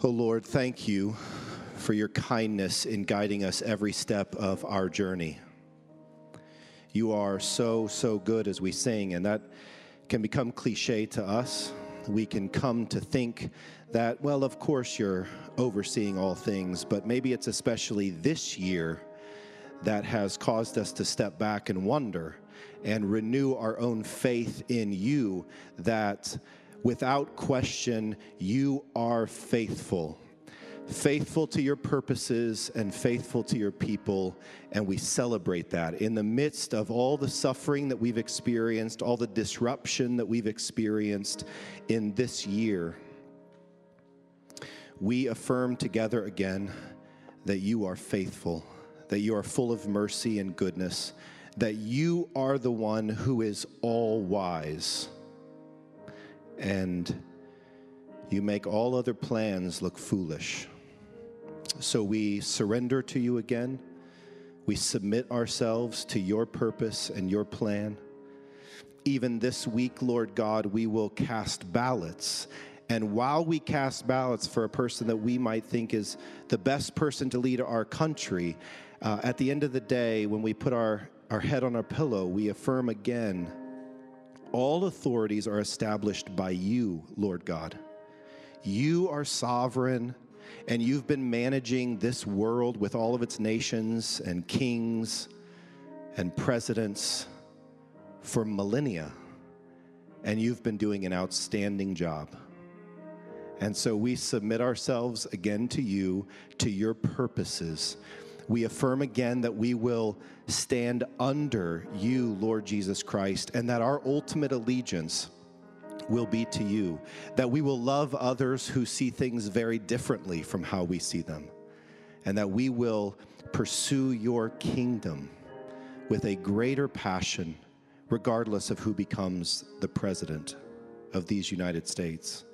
Oh Lord, thank you for your kindness in guiding us every step of our journey. You are so, so good as we sing, and that can become cliche to us. We can come to think that, well, of course you're overseeing all things, but maybe it's especially this year that has caused us to step back and wonder and renew our own faith in you that without question, you are faithful faithful to your purposes and faithful to your people, and we celebrate that. In the midst of all the suffering that we've experienced, all the disruption that we've experienced in this year, we affirm together again that you are faithful, that you are full of mercy and goodness, that you are the one who is all wise. And you make all other plans look foolish. So we surrender to you again. We submit ourselves to your purpose and your plan. Even this week, Lord God, we will cast ballots. And while we cast ballots for a person that we might think is the best person to lead our country, uh, at the end of the day, when we put our, our head on our pillow, we affirm again all authorities are established by you, Lord God. You are sovereign and you've been managing this world with all of its nations and kings and presidents for millennia. And you've been doing an outstanding job. And so we submit ourselves again to you, to your purposes. We affirm again that we will stand under you, Lord Jesus Christ, and that our ultimate allegiance will be to you, that we will love others who see things very differently from how we see them, and that we will pursue your kingdom with a greater passion, regardless of who becomes the president of these United States.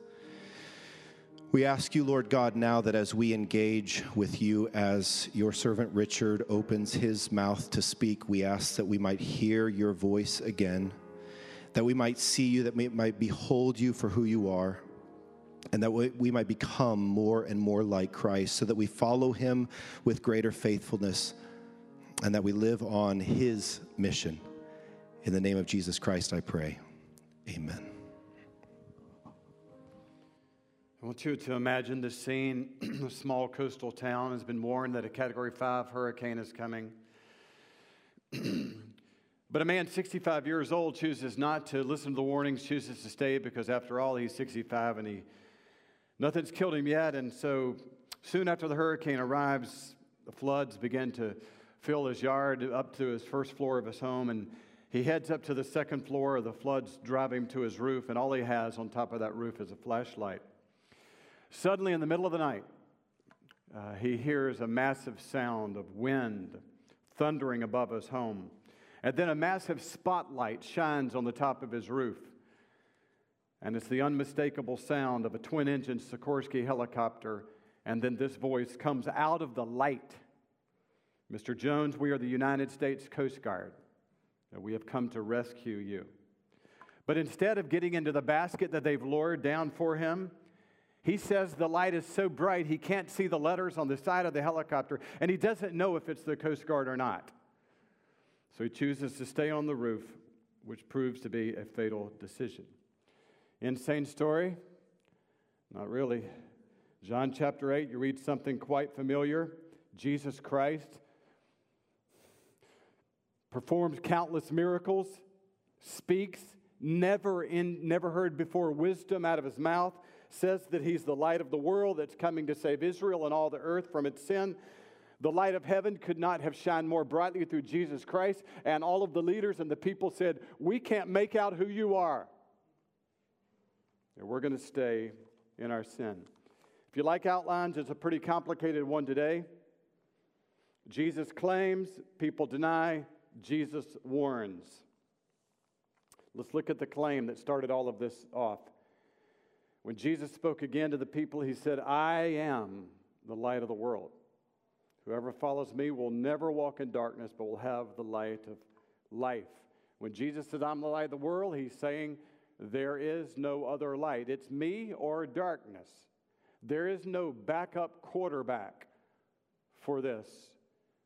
We ask you, Lord God, now that as we engage with you, as your servant Richard opens his mouth to speak, we ask that we might hear your voice again that we might see you, that we might behold you for who you are, and that we might become more and more like Christ, so that we follow him with greater faithfulness, and that we live on his mission. In the name of Jesus Christ, I pray. Amen. I want you to imagine this scene. a small coastal town has been warned that a Category 5 hurricane is coming. But a man 65 years old chooses not to listen to the warnings, chooses to stay because, after all, he's 65 and he nothing's killed him yet. And so, soon after the hurricane arrives, the floods begin to fill his yard up to his first floor of his home. And he heads up to the second floor. The floods drive him to his roof, and all he has on top of that roof is a flashlight. Suddenly, in the middle of the night, uh, he hears a massive sound of wind thundering above his home. And then a massive spotlight shines on the top of his roof. And it's the unmistakable sound of a twin engine Sikorsky helicopter. And then this voice comes out of the light Mr. Jones, we are the United States Coast Guard. And we have come to rescue you. But instead of getting into the basket that they've lowered down for him, he says the light is so bright he can't see the letters on the side of the helicopter, and he doesn't know if it's the Coast Guard or not. So he chooses to stay on the roof, which proves to be a fatal decision. Insane story? Not really. John chapter 8, you read something quite familiar. Jesus Christ performs countless miracles, speaks never in never heard before wisdom out of his mouth, says that he's the light of the world that's coming to save Israel and all the earth from its sin. The light of heaven could not have shined more brightly through Jesus Christ. And all of the leaders and the people said, We can't make out who you are. And we're going to stay in our sin. If you like outlines, it's a pretty complicated one today. Jesus claims, people deny, Jesus warns. Let's look at the claim that started all of this off. When Jesus spoke again to the people, he said, I am the light of the world. Whoever follows me will never walk in darkness, but will have the light of life. When Jesus says, I'm the light of the world, he's saying, There is no other light. It's me or darkness. There is no backup quarterback for this.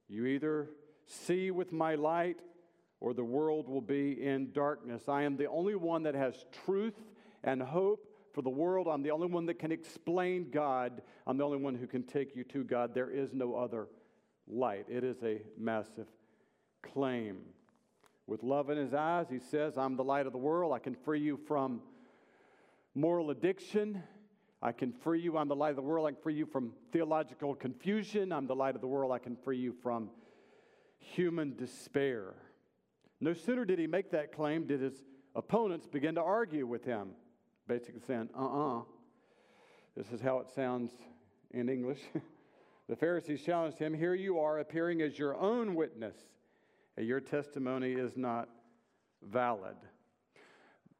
You either see with my light or the world will be in darkness. I am the only one that has truth and hope for the world. I'm the only one that can explain God. I'm the only one who can take you to God. There is no other light. It is a massive claim. With love in his eyes, he says, I'm the light of the world. I can free you from moral addiction. I can free you. I'm the light of the world. I can free you from theological confusion. I'm the light of the world. I can free you from human despair. No sooner did he make that claim did his opponents begin to argue with him, basically saying, uh uh-uh. uh This is how it sounds in English. the Pharisees challenged him, Here you are appearing as your own witness, and your testimony is not valid.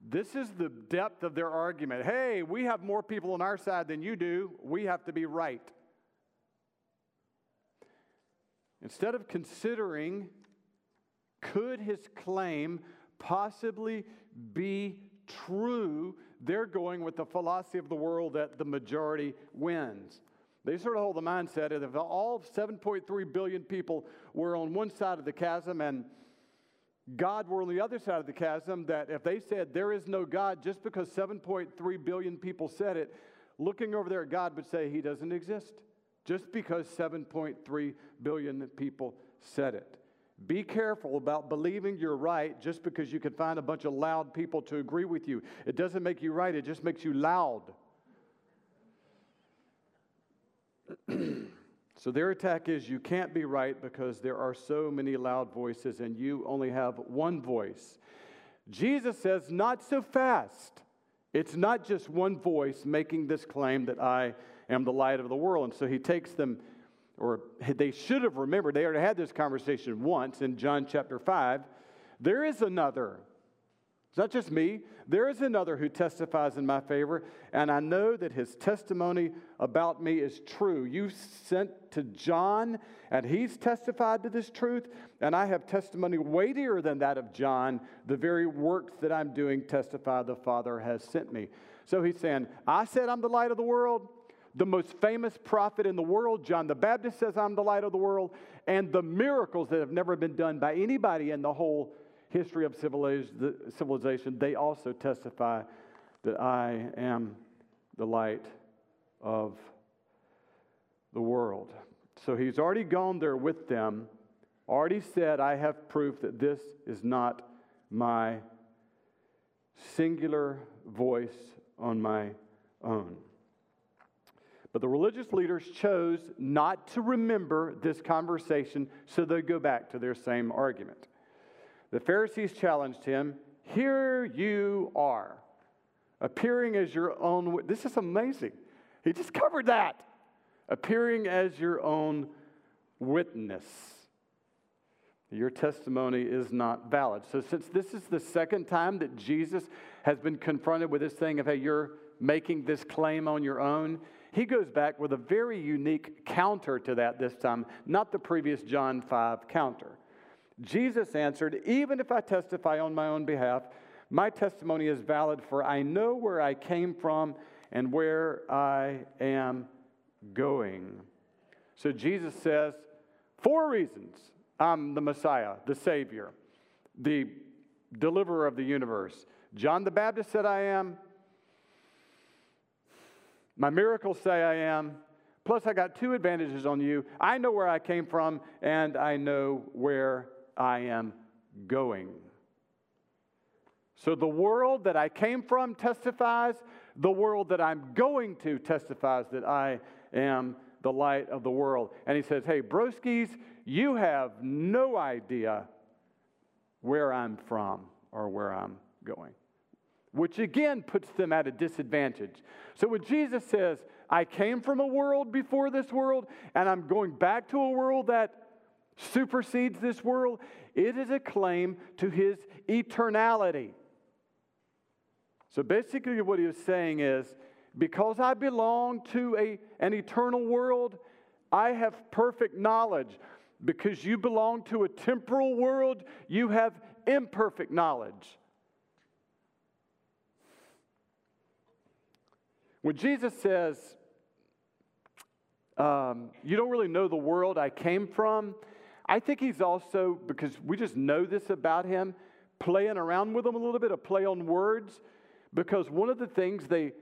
This is the depth of their argument. Hey, we have more people on our side than you do. We have to be right. Instead of considering could his claim possibly be true, they're going with the philosophy of the world that the majority wins. They sort of hold the mindset that if all 7.3 billion people were on one side of the chasm and God were on the other side of the chasm, that if they said there is no God, just because 7.3 billion people said it, looking over there at God would say he doesn't exist, just because 7.3 billion people said it. Be careful about believing you're right just because you can find a bunch of loud people to agree with you. It doesn't make you right, it just makes you loud. So their attack is you can't be right because there are so many loud voices and you only have one voice. Jesus says, not so fast. It's not just one voice making this claim that I am the light of the world. And so he takes them, or they should have remembered, they already had this conversation once in John chapter 5. There is another it's not just me. There is another who testifies in my favor, and I know that his testimony about me is true. You sent to John, and he's testified to this truth, and I have testimony weightier than that of John. The very works that I'm doing testify the Father has sent me. So he's saying, I said I'm the light of the world. The most famous prophet in the world, John the Baptist, says I'm the light of the world. And the miracles that have never been done by anybody in the whole history of civilization, they also testify that I am the light of the world. So he's already gone there with them, already said, I have proof that this is not my singular voice on my own. But the religious leaders chose not to remember this conversation, so they go back to their same argument. The Pharisees challenged him, Here you are, appearing as your own. This is amazing. He just covered that. Appearing as your own witness. Your testimony is not valid. So, since this is the second time that Jesus has been confronted with this thing of, hey, you're making this claim on your own, he goes back with a very unique counter to that this time, not the previous John 5 counter. Jesus answered, Even if I testify on my own behalf, my testimony is valid, for I know where I came from and where I am going. So Jesus says, Four reasons I'm the Messiah, the Savior, the deliverer of the universe. John the Baptist said, I am. My miracles say I am. Plus, I got two advantages on you. I know where I came from, and I know where I am going. So the world that I came from testifies, the world that I'm going to testifies that I am the light of the world. And he says, Hey, broskies, you have no idea where I'm from or where I'm going. Which again puts them at a disadvantage. So when Jesus says, I came from a world before this world, and I'm going back to a world that supersedes this world, it is a claim to his eternality. So basically, what he was saying is because I belong to a, an eternal world, I have perfect knowledge. Because you belong to a temporal world, you have imperfect knowledge. When Jesus says, um, you don't really know the world I came from. I think he's also, because we just know this about him, playing around with them a little bit, a play on words, because one of the things they,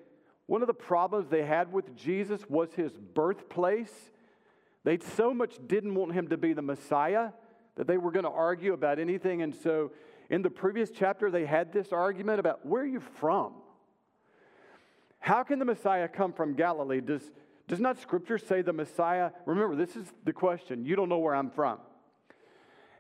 one of the problems they had with Jesus was his birthplace. They so much didn't want him to be the Messiah that they were going to argue about anything. And so in the previous chapter, they had this argument about where are you from? How can the Messiah come from Galilee? Does, does not Scripture say the Messiah? Remember, this is the question. You don't know where I'm from.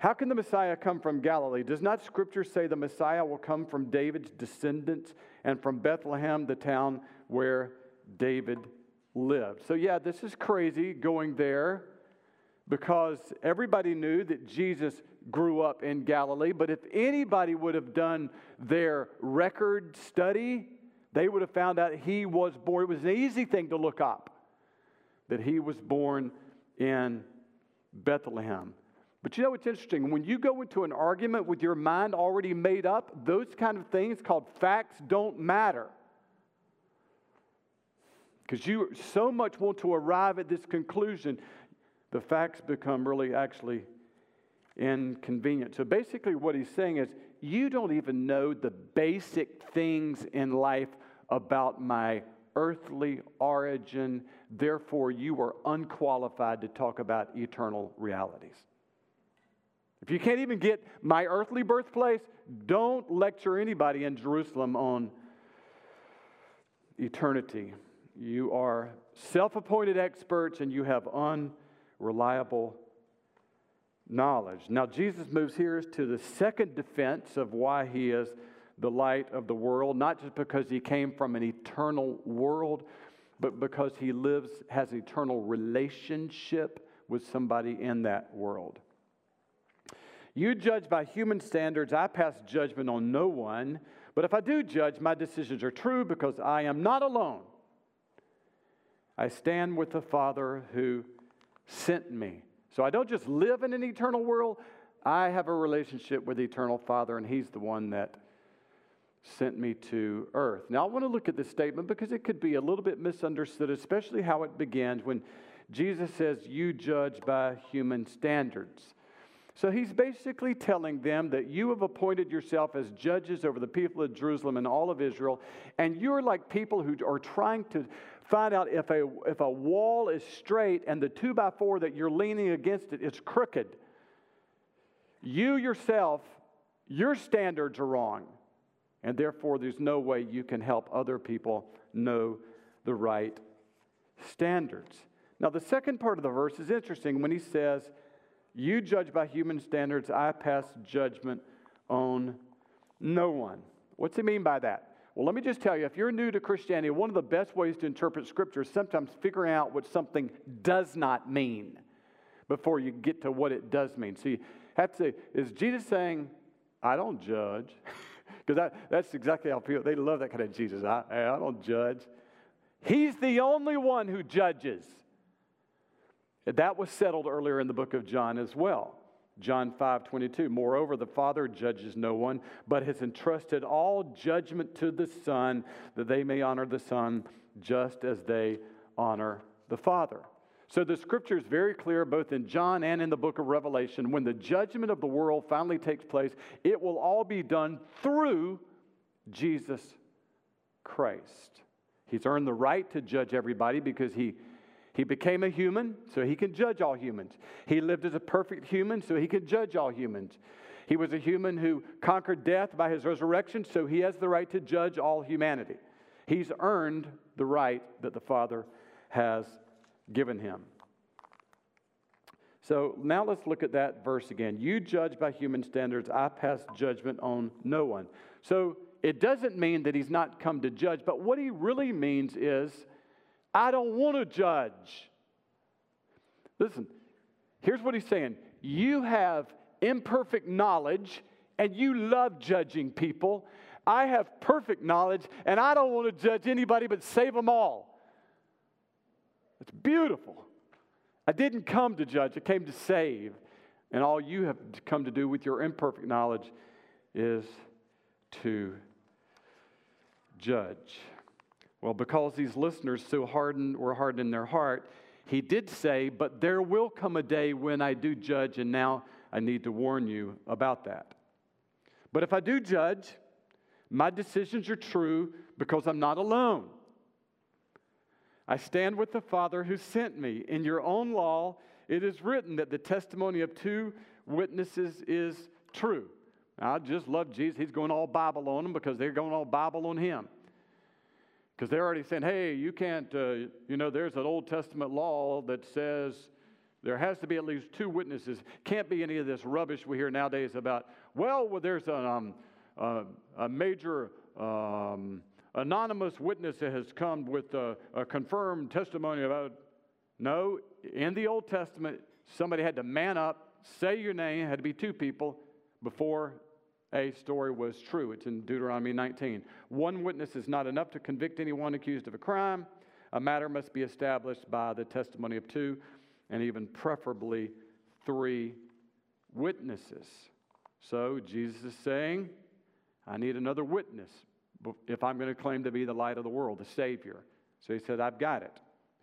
How can the Messiah come from Galilee? Does not Scripture say the Messiah will come from David's descendants and from Bethlehem, the town where David lived? So, yeah, this is crazy going there because everybody knew that Jesus grew up in Galilee. But if anybody would have done their record study, they would have found out he was born. It was an easy thing to look up that he was born in Bethlehem. But you know what's interesting? When you go into an argument with your mind already made up, those kind of things called facts don't matter. Because you so much want to arrive at this conclusion, the facts become really actually inconvenient. So basically, what he's saying is, you don't even know the basic things in life about my earthly origin. Therefore, you are unqualified to talk about eternal realities. If you can't even get my earthly birthplace, don't lecture anybody in Jerusalem on eternity. You are self appointed experts and you have unreliable knowledge. Now, Jesus moves here to the second defense of why he is the light of the world, not just because he came from an eternal world, but because he lives, has an eternal relationship with somebody in that world. You judge by human standards. I pass judgment on no one. But if I do judge, my decisions are true because I am not alone. I stand with the Father who sent me. So I don't just live in an eternal world, I have a relationship with the eternal Father, and He's the one that sent me to earth. Now, I want to look at this statement because it could be a little bit misunderstood, especially how it begins when Jesus says, You judge by human standards. So he's basically telling them that you have appointed yourself as judges over the people of Jerusalem and all of Israel, and you're like people who are trying to find out if a, if a wall is straight and the two by four that you're leaning against it is crooked. You yourself, your standards are wrong, and therefore there's no way you can help other people know the right standards. Now, the second part of the verse is interesting when he says, you judge by human standards, I pass judgment on no one. What's he mean by that? Well, let me just tell you if you're new to Christianity, one of the best ways to interpret Scripture is sometimes figuring out what something does not mean before you get to what it does mean. So you have to is Jesus saying, I don't judge? Because that, that's exactly how people, they love that kind of Jesus. I, I don't judge. He's the only one who judges. That was settled earlier in the book of John as well. John 5 22. Moreover, the Father judges no one, but has entrusted all judgment to the Son, that they may honor the Son just as they honor the Father. So the scripture is very clear, both in John and in the book of Revelation. When the judgment of the world finally takes place, it will all be done through Jesus Christ. He's earned the right to judge everybody because he he became a human, so he can judge all humans. He lived as a perfect human, so he can judge all humans. He was a human who conquered death by his resurrection, so he has the right to judge all humanity. He's earned the right that the Father has given him. So now let's look at that verse again. You judge by human standards, I pass judgment on no one. So it doesn't mean that he's not come to judge, but what he really means is I don't want to judge. Listen, here's what he's saying You have imperfect knowledge and you love judging people. I have perfect knowledge and I don't want to judge anybody but save them all. It's beautiful. I didn't come to judge, I came to save. And all you have come to do with your imperfect knowledge is to judge. Well, because these listeners so hardened were hardened in their heart, He did say, But there will come a day when I do judge, and now I need to warn you about that. But if I do judge, my decisions are true because I'm not alone. I stand with the Father who sent me. In your own law, it is written that the testimony of two witnesses is true. I just love Jesus. He's going all Bible on them because they're going all Bible on him. Because they're already saying, hey, you can't, uh, you know, there's an Old Testament law that says there has to be at least two witnesses. Can't be any of this rubbish we hear nowadays about, well, well there's a, um, a, a major um, anonymous witness that has come with a, a confirmed testimony about. No, in the Old Testament, somebody had to man up, say your name, had to be two people before a story was true. It's in Deuteronomy 19. One witness is not enough to convict anyone accused of a crime. A matter must be established by the testimony of two, and even preferably three witnesses. So Jesus is saying, I need another witness if I'm going to claim to be the light of the world, the Savior. So he said, I've got it.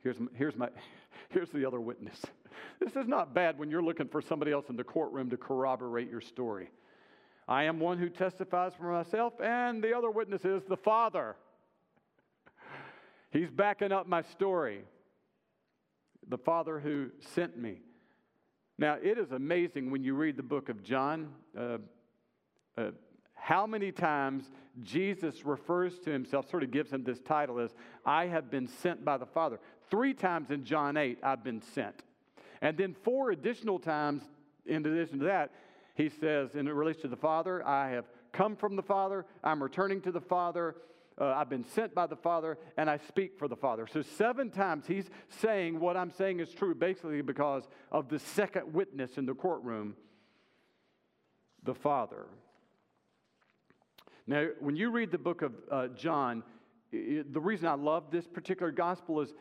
Here's, here's, my, here's the other witness. This is not bad when you're looking for somebody else in the courtroom to corroborate your story. I am one who testifies for myself, and the other witness is the Father. He's backing up my story. The Father who sent me. Now, it is amazing when you read the book of John uh, uh, how many times Jesus refers to himself, sort of gives him this title as, I have been sent by the Father. Three times in John 8, I've been sent. And then four additional times, in addition to that, he says, in relation to the Father, I have come from the Father, I'm returning to the Father, uh, I've been sent by the Father, and I speak for the Father. So, seven times he's saying what I'm saying is true, basically because of the second witness in the courtroom, the Father. Now, when you read the book of uh, John, it, the reason I love this particular gospel is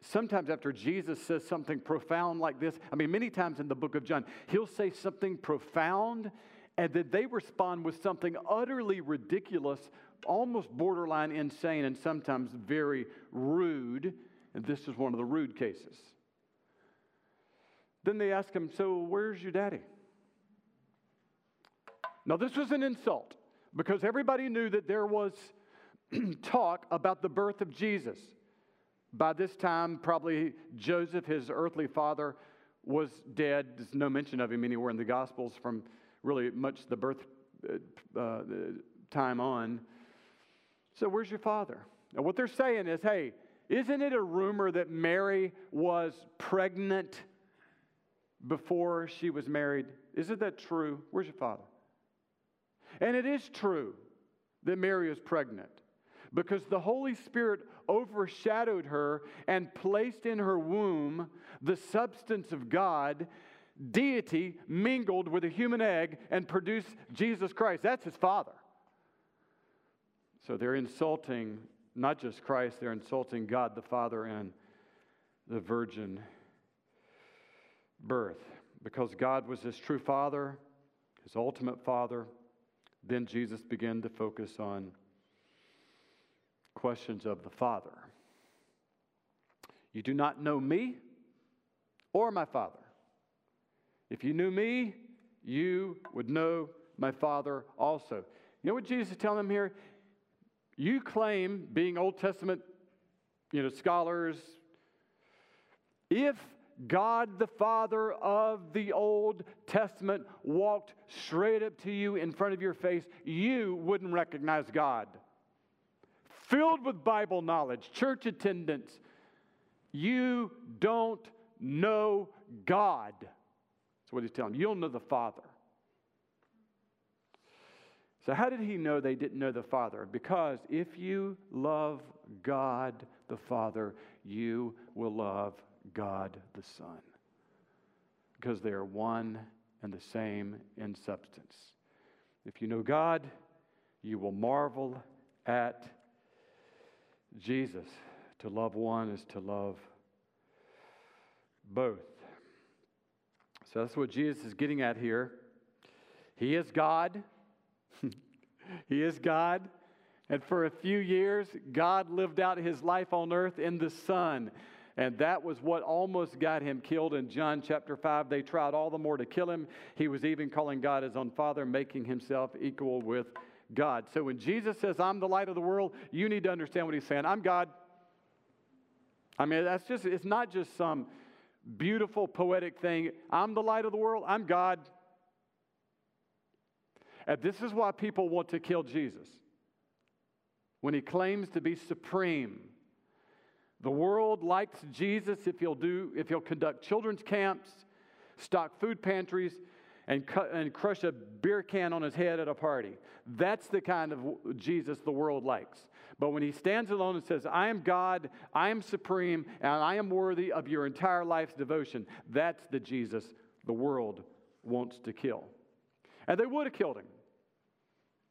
sometimes after Jesus says something profound like this, I mean, many times in the book of John, he'll say something profound and then they respond with something utterly ridiculous, almost borderline insane, and sometimes very rude. And this is one of the rude cases. Then they ask him, So, where's your daddy? Now, this was an insult because everybody knew that there was talk about the birth of Jesus. By this time, probably Joseph, his earthly father, was dead. There's no mention of him anywhere in the Gospels from really much the birth uh, uh, time on. So, where's your father? What they're saying is, hey, isn't it a rumor that Mary was pregnant before she was married? Isn't that true? Where's your father? And it is true that Mary is pregnant because the Holy Spirit overshadowed her and placed in her womb the substance of God, deity mingled with a human egg and produced Jesus Christ. That's his father. So they're insulting not just Christ, they're insulting God the Father and the virgin birth. Because God was his true father, his ultimate father, then Jesus began to focus on questions of the Father. You do not know me or my Father. If you knew me, you would know my Father also. You know what Jesus is telling them here? You claim, being Old Testament you know, scholars, if God the Father of the Old Testament walked straight up to you in front of your face, you wouldn't recognize God filled with Bible knowledge, church attendance, you don't know God. That's what he's telling you. You'll know the Father. So, how did he know they didn't know the Father? Because if you love God the Father, you will love God the Son. Because they are one and the same in substance. If you know God, you will marvel at Jesus. To love one is to love both. So that's what Jesus is getting at here. He is God. he is God. And for a few years, God lived out his life on earth in the Son. And that was what almost got him killed in John chapter 5. They tried all the more to kill him. He was even calling God his own father, making himself equal with God. So when Jesus says, I'm the light of the world, you need to understand what he's saying. I'm God. I mean, that's just, it's not just some beautiful poetic thing. I'm the light of the world. I'm God. And this is why people want to kill Jesus. When he claims to be supreme, the world likes Jesus if he'll do if he'll conduct children's camps, stock food pantries, and, cut, and crush a beer can on his head at a party. That's the kind of Jesus the world likes. But when he stands alone and says, I am God, I am supreme, and I am worthy of your entire life's devotion, that's the Jesus the world wants to kill. And they would have killed him,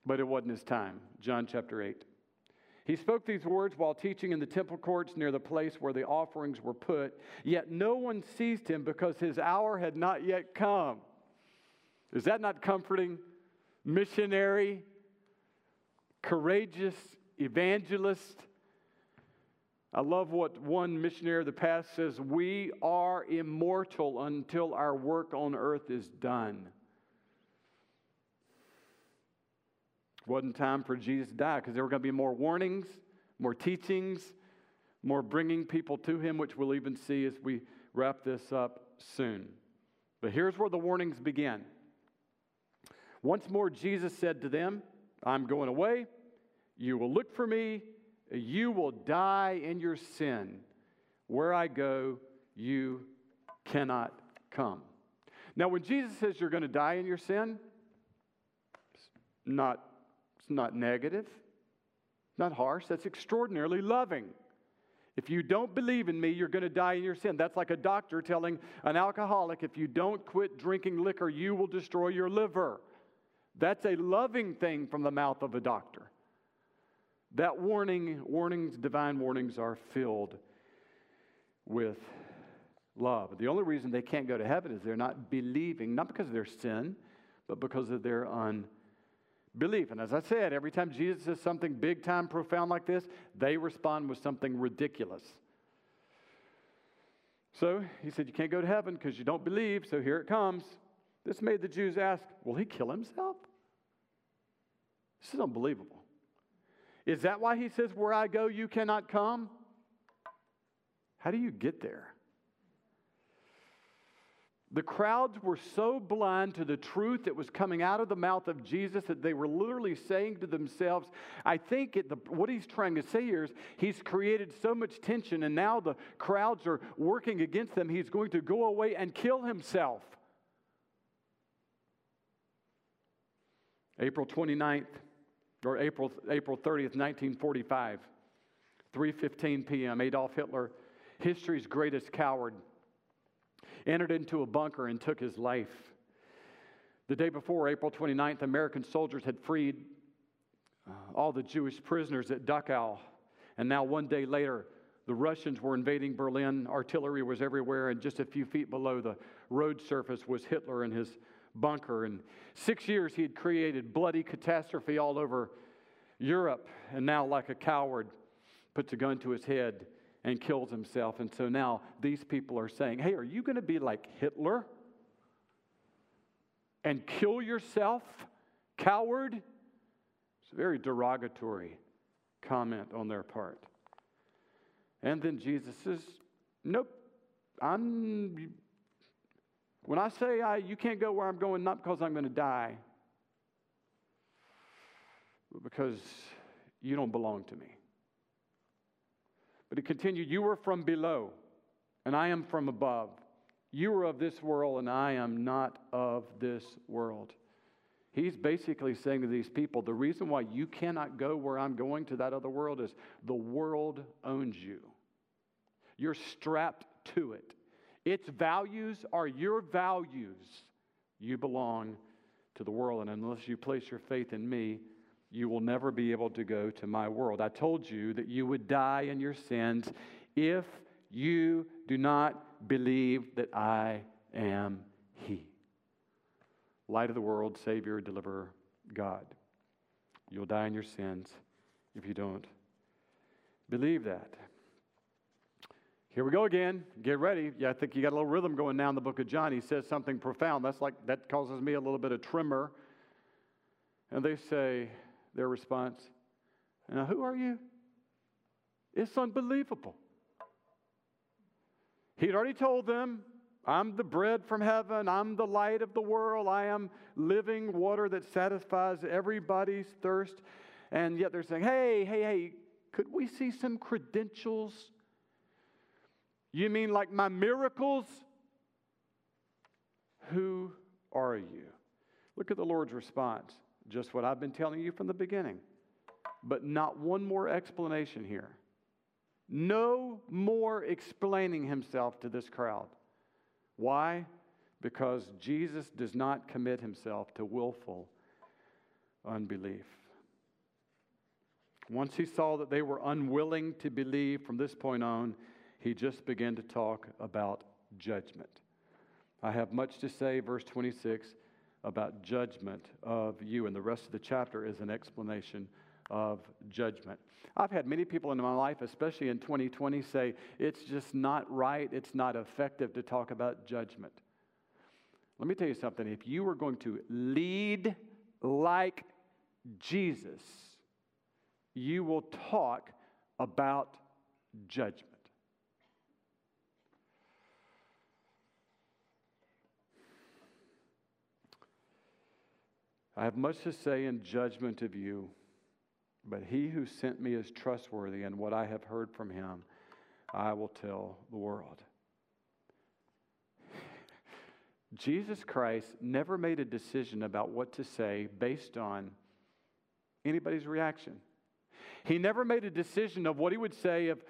but it wasn't his time. John chapter 8. He spoke these words while teaching in the temple courts near the place where the offerings were put, yet no one seized him because his hour had not yet come. Is that not comforting? Missionary, courageous evangelist. I love what one missionary of the past says we are immortal until our work on earth is done. Wasn't time for Jesus to die because there were going to be more warnings, more teachings, more bringing people to him, which we'll even see as we wrap this up soon. But here's where the warnings begin. Once more, Jesus said to them, I'm going away. You will look for me. You will die in your sin. Where I go, you cannot come. Now, when Jesus says you're going to die in your sin, it's not, it's not negative, not harsh. That's extraordinarily loving. If you don't believe in me, you're going to die in your sin. That's like a doctor telling an alcoholic, if you don't quit drinking liquor, you will destroy your liver. That's a loving thing from the mouth of a doctor. That warning, warnings, divine warnings are filled with love. The only reason they can't go to heaven is they're not believing, not because of their sin, but because of their unbelief. And as I said, every time Jesus says something big time, profound like this, they respond with something ridiculous. So he said, You can't go to heaven because you don't believe, so here it comes. This made the Jews ask, Will he kill himself? This is unbelievable. Is that why he says, Where I go, you cannot come? How do you get there? The crowds were so blind to the truth that was coming out of the mouth of Jesus that they were literally saying to themselves, I think the, what he's trying to say here is he's created so much tension, and now the crowds are working against them. He's going to go away and kill himself. April 29th, or April, April 30th, 1945, 3:15 p.m. Adolf Hitler, history's greatest coward, entered into a bunker and took his life. The day before, April 29th, American soldiers had freed uh, all the Jewish prisoners at Dachau. And now, one day later, the Russians were invading Berlin. Artillery was everywhere, and just a few feet below the road surface was Hitler and his bunker. And six years he had created bloody catastrophe all over Europe, and now, like a coward, puts a gun to his head and kills himself. And so now these people are saying, Hey, are you going to be like Hitler and kill yourself, coward? It's a very derogatory comment on their part. And then Jesus says, Nope, I'm when I say I, you can't go where I'm going, not because I'm going to die, but because you don't belong to me. But he continued, You were from below, and I am from above. You are of this world, and I am not of this world. He's basically saying to these people, The reason why you cannot go where I'm going to that other world is the world owns you. You're strapped to it. Its values are your values. You belong to the world. And unless you place your faith in me, you will never be able to go to my world. I told you that you would die in your sins if you do not believe that I am He. Light of the world, Savior, Deliverer, God. You'll die in your sins if you don't believe that. Here we go again. Get ready. Yeah, I think you got a little rhythm going now in the book of John. He says something profound. That's like that causes me a little bit of tremor. And they say their response, Now who are you? It's unbelievable. He'd already told them, I'm the bread from heaven. I'm the light of the world. I am living water that satisfies everybody's thirst. And yet they're saying, hey, hey, hey, could we see some credentials? You mean like my miracles? Who are you? Look at the Lord's response. Just what I've been telling you from the beginning, but not one more explanation here. No more explaining himself to this crowd. Why? Because Jesus does not commit himself to willful unbelief. Once he saw that they were unwilling to believe from this point on, he just began to talk about judgment. I have much to say, verse 26, about judgment of you, and the rest of the chapter is an explanation of judgment. I've had many people in my life, especially in 2020, say it's just not right, it's not effective to talk about judgment. Let me tell you something. If you are going to lead like Jesus, you will talk about judgment. I have much to say in judgment of you, but he who sent me is trustworthy, and what I have heard from him, I will tell the world. Jesus Christ never made a decision about what to say based on anybody's reaction. He never made a decision of what he would say of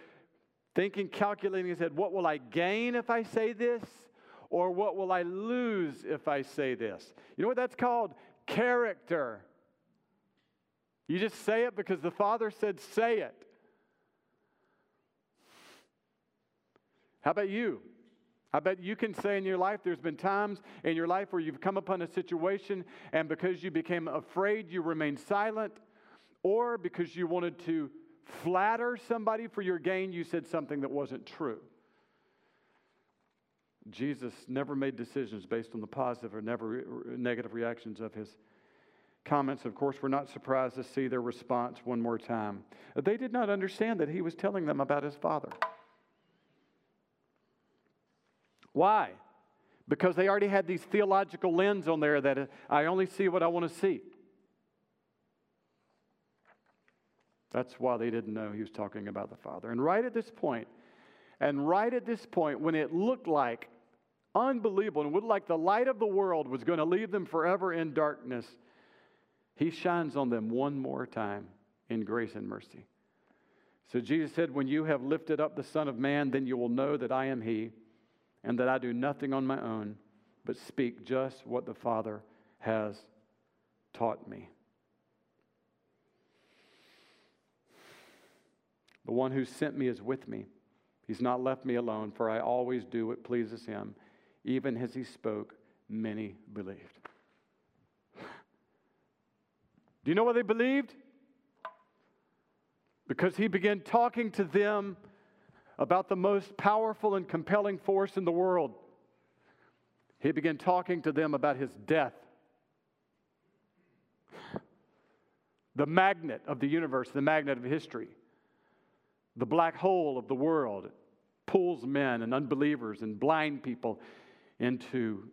thinking, calculating his head, what will I gain if I say this? Or what will I lose if I say this? You know what that's called? Character. You just say it because the Father said, say it. How about you? I bet you can say in your life, there's been times in your life where you've come upon a situation and because you became afraid, you remained silent, or because you wanted to flatter somebody for your gain, you said something that wasn't true. Jesus never made decisions based on the positive or never negative reactions of his comments. Of course, we're not surprised to see their response one more time. They did not understand that he was telling them about his father. Why? Because they already had these theological lens on there that I only see what I want to see. That's why they didn't know he was talking about the Father. And right at this point, and right at this point, when it looked like unbelievable and would like the light of the world was going to leave them forever in darkness, he shines on them one more time in grace and mercy. So Jesus said, When you have lifted up the Son of Man, then you will know that I am He, and that I do nothing on my own, but speak just what the Father has taught me. The one who sent me is with me. He's not left me alone, for I always do what pleases him. Even as he spoke, many believed. Do you know what they believed? Because he began talking to them about the most powerful and compelling force in the world. He began talking to them about his death. The magnet of the universe, the magnet of history, the black hole of the world pulls men and unbelievers and blind people into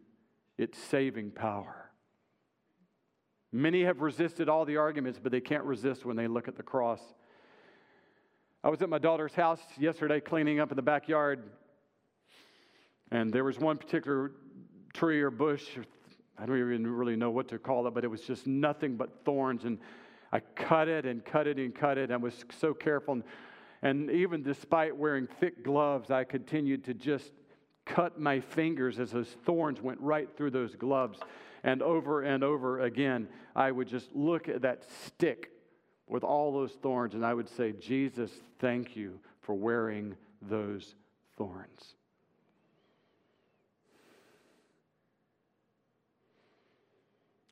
its saving power. Many have resisted all the arguments, but they can't resist when they look at the cross. I was at my daughter's house yesterday cleaning up in the backyard, and there was one particular tree or bush. I don't even really know what to call it, but it was just nothing but thorns. And I cut it and cut it and cut it. I was so careful. And, and even despite wearing thick gloves, I continued to just cut my fingers as those thorns went right through those gloves. And over and over again, I would just look at that stick with all those thorns and I would say, Jesus, thank you for wearing those thorns.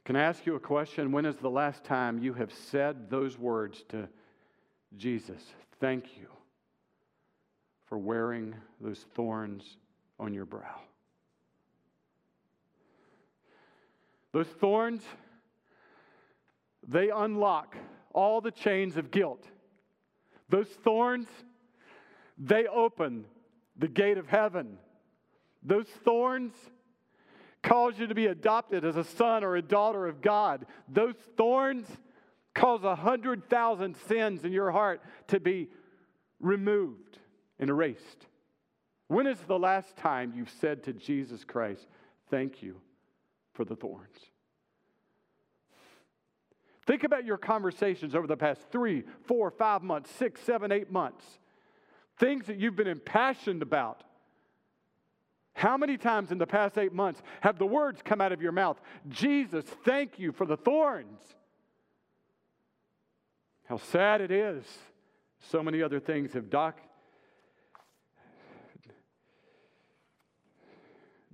Can I ask you a question? When is the last time you have said those words to Jesus? Thank you for wearing those thorns on your brow. Those thorns, they unlock all the chains of guilt. Those thorns, they open the gate of heaven. Those thorns cause you to be adopted as a son or a daughter of God. Those thorns cause a hundred thousand sins in your heart to be removed and erased. When is the last time you've said to Jesus Christ, Thank you for the thorns? Think about your conversations over the past three, four, five months, six, seven, eight months. Things that you've been impassioned about. How many times in the past eight months have the words come out of your mouth, Jesus, thank you for the thorns? How sad it is. So many other things have doc-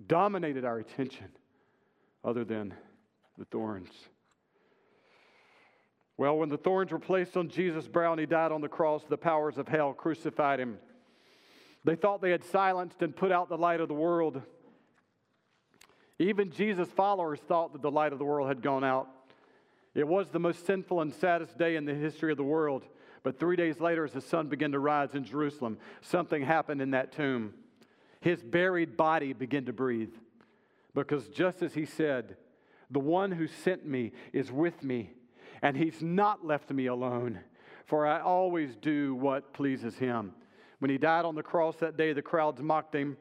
dominated our attention other than the thorns. Well, when the thorns were placed on Jesus' brow and he died on the cross, the powers of hell crucified him. They thought they had silenced and put out the light of the world. Even Jesus' followers thought that the light of the world had gone out. It was the most sinful and saddest day in the history of the world. But three days later, as the sun began to rise in Jerusalem, something happened in that tomb. His buried body began to breathe. Because just as he said, the one who sent me is with me and he's not left me alone, for I always do what pleases him. When he died on the cross that day, the crowds mocked him,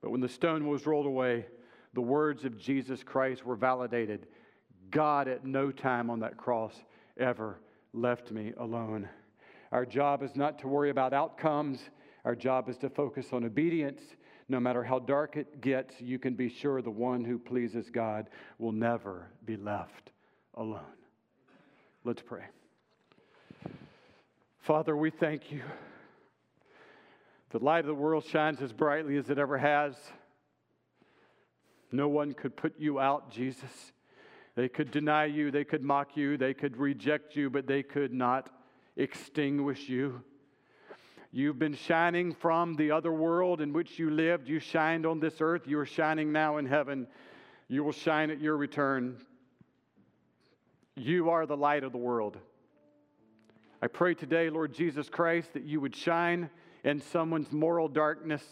but when the stone was rolled away, the words of Jesus Christ were validated. God at no time on that cross ever left me alone. Our job is not to worry about outcomes. Our job is to focus on obedience. No matter how dark it gets, you can be sure the one who pleases God will never be left alone. Let's pray. Father, we thank you. The light of the world shines as brightly as it ever has. No one could put you out, Jesus. They could deny you, they could mock you, they could reject you, but they could not extinguish you. You've been shining from the other world in which you lived. You shined on this earth. You are shining now in heaven. You will shine at your return. You are the light of the world. I pray today, Lord Jesus Christ, that you would shine in someone's moral darkness.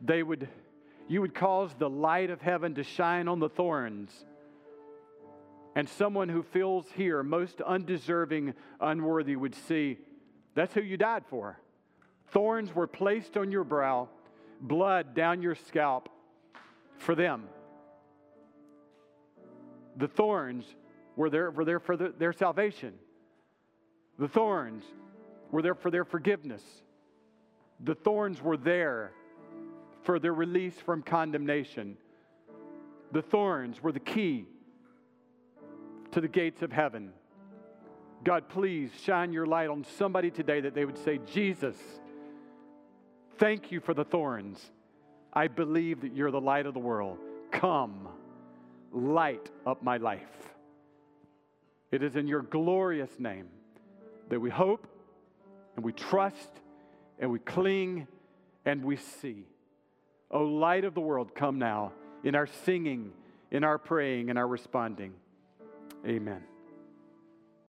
They would, you would cause the light of heaven to shine on the thorns. And someone who feels here most undeserving, unworthy would see that's who you died for. Thorns were placed on your brow, blood down your scalp for them. The thorns were there, were there for the, their salvation. The thorns were there for their forgiveness. The thorns were there for their release from condemnation. The thorns were the key to the gates of heaven. God, please shine your light on somebody today that they would say, Jesus, thank you for the thorns. I believe that you're the light of the world. Come, light up my life. It is in your glorious name that we hope and we trust and we cling and we see. O light of the world, come now in our singing, in our praying, in our responding. Amen.